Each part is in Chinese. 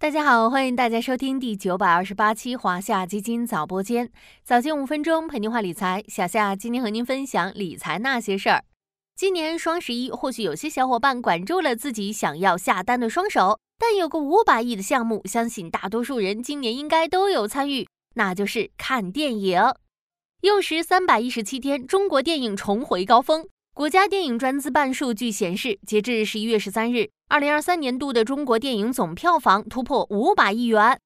大家好，欢迎大家收听第九百二十八期华夏基金早播间，早间五分钟陪您话理财。小夏今天和您分享理财那些事儿。今年双十一，或许有些小伙伴管住了自己想要下单的双手，但有个五百亿的项目，相信大多数人今年应该都有参与，那就是看电影。用时三百一十七天，中国电影重回高峰。国家电影专资办数据显示，截至十一月十三日，二零二三年度的中国电影总票房突破五百亿元。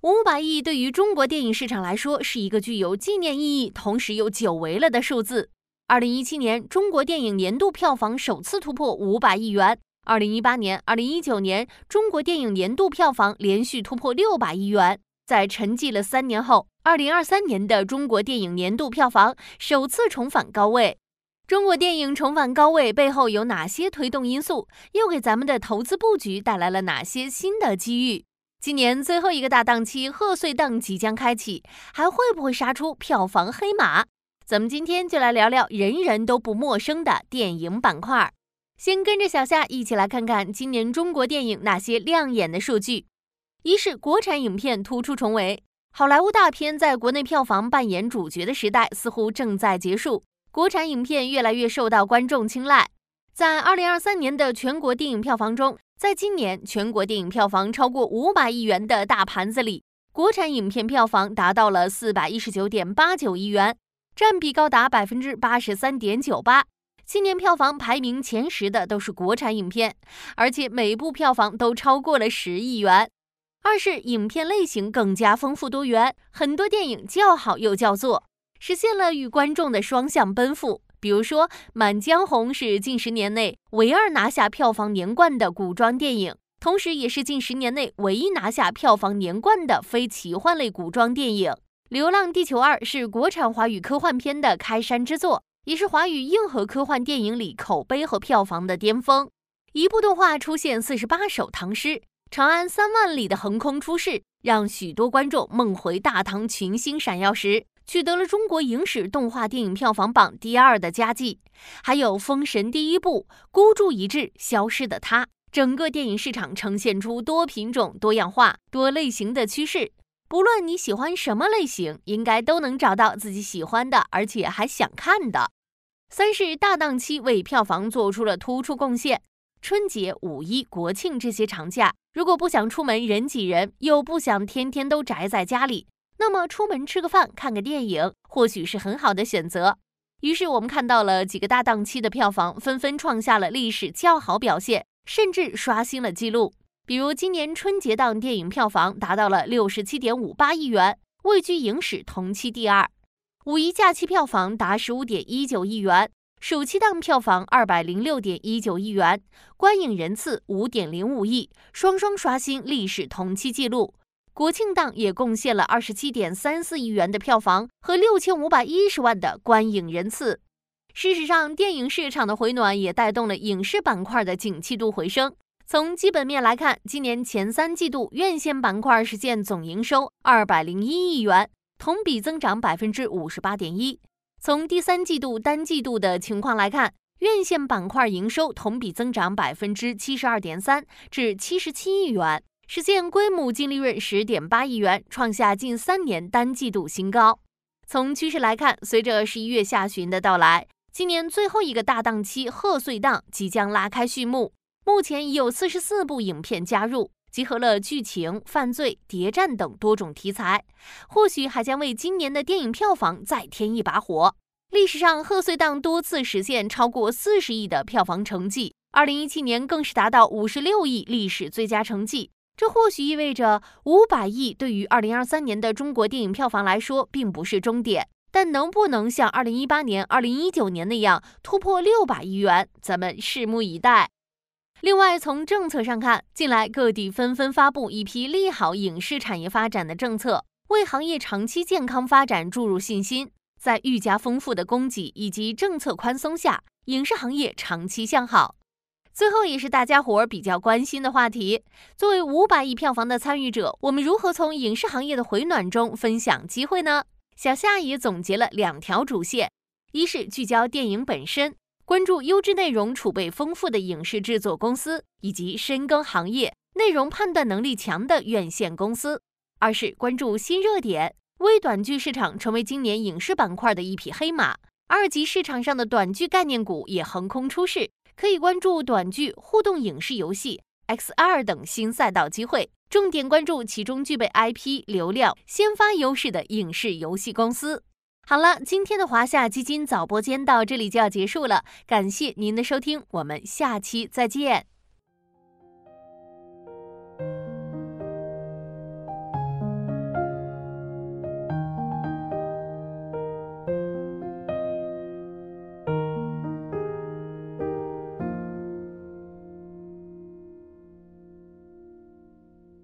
五百亿对于中国电影市场来说是一个具有纪念意义，同时又久违了的数字。二零一七年，中国电影年度票房首次突破五百亿元；二零一八年、二零一九年，中国电影年度票房连续突破六百亿元。在沉寂了三年后，二零二三年的中国电影年度票房首次重返高位。中国电影重返高位背后有哪些推动因素？又给咱们的投资布局带来了哪些新的机遇？今年最后一个大档期贺岁档即将开启，还会不会杀出票房黑马？咱们今天就来聊聊人人都不陌生的电影板块。先跟着小夏一起来看看今年中国电影那些亮眼的数据。一是国产影片突出重围，好莱坞大片在国内票房扮演主角的时代似乎正在结束。国产影片越来越受到观众青睐。在二零二三年的全国电影票房中，在今年全国电影票房超过五百亿元的大盘子里，国产影片票房达到了四百一十九点八九亿元，占比高达百分之八十三点九八。今年票房排名前十的都是国产影片，而且每部票房都超过了十亿元。二是影片类型更加丰富多元，很多电影叫好又叫座。实现了与观众的双向奔赴。比如说，《满江红》是近十年内唯二拿下票房年冠的古装电影，同时也是近十年内唯一拿下票房年冠的非奇幻类古装电影。《流浪地球二》是国产华语科幻片的开山之作，也是华语硬核科幻电影里口碑和票房的巅峰。一部动画出现四十八首唐诗，《长安三万里》的横空出世，让许多观众梦回大唐群星闪耀时。取得了中国影史动画电影票房榜第二的佳绩，还有《封神》第一部《孤注一掷》《消失的她》，整个电影市场呈现出多品种、多样化、多类型的趋势。不论你喜欢什么类型，应该都能找到自己喜欢的，而且还想看的。三是大档期为票房做出了突出贡献。春节、五一、国庆这些长假，如果不想出门人挤人，又不想天天都宅在家里。那么出门吃个饭、看个电影，或许是很好的选择。于是我们看到了几个大档期的票房纷纷创下了历史较好表现，甚至刷新了纪录。比如今年春节档电影票房达到了六十七点五八亿元，位居影史同期第二；五一假期票房达十五点一九亿元，暑期档票房二百零六点一九亿元，观影人次五点零五亿，双双刷新历史同期纪录。国庆档也贡献了二十七点三四亿元的票房和六千五百一十万的观影人次。事实上，电影市场的回暖也带动了影视板块的景气度回升。从基本面来看，今年前三季度院线板块实现总营收二百零一亿元，同比增长百分之五十八点一。从第三季度单季度的情况来看，院线板块营收同比增长百分之七十二点三，至七十七亿元。实现规模净利润十点八亿元，创下近三年单季度新高。从趋势来看，随着十一月下旬的到来，今年最后一个大档期贺岁档即将拉开序幕。目前已有四十四部影片加入，集合了剧情、犯罪、谍战等多种题材，或许还将为今年的电影票房再添一把火。历史上，贺岁档多次实现超过四十亿的票房成绩，二零一七年更是达到五十六亿，历史最佳成绩。这或许意味着五百亿对于二零二三年的中国电影票房来说并不是终点，但能不能像二零一八年、二零一九年那样突破六百亿元，咱们拭目以待。另外，从政策上看，近来各地纷纷发布一批利好影视产业发展的政策，为行业长期健康发展注入信心。在愈加丰富的供给以及政策宽松下，影视行业长期向好。最后也是大家伙儿比较关心的话题，作为五百亿票房的参与者，我们如何从影视行业的回暖中分享机会呢？小夏也总结了两条主线：一是聚焦电影本身，关注优质内容储备丰富的影视制作公司，以及深耕行业，内容判断能力强的院线公司；二是关注新热点，微短剧市场成为今年影视板块的一匹黑马，二级市场上的短剧概念股也横空出世，可以关注短剧、互动影视游戏、XR 等新赛道机会，重点关注其中具备 IP 流量先发优势的影视游戏公司。好了，今天的华夏基金早播间到这里就要结束了，感谢您的收听，我们下期再见。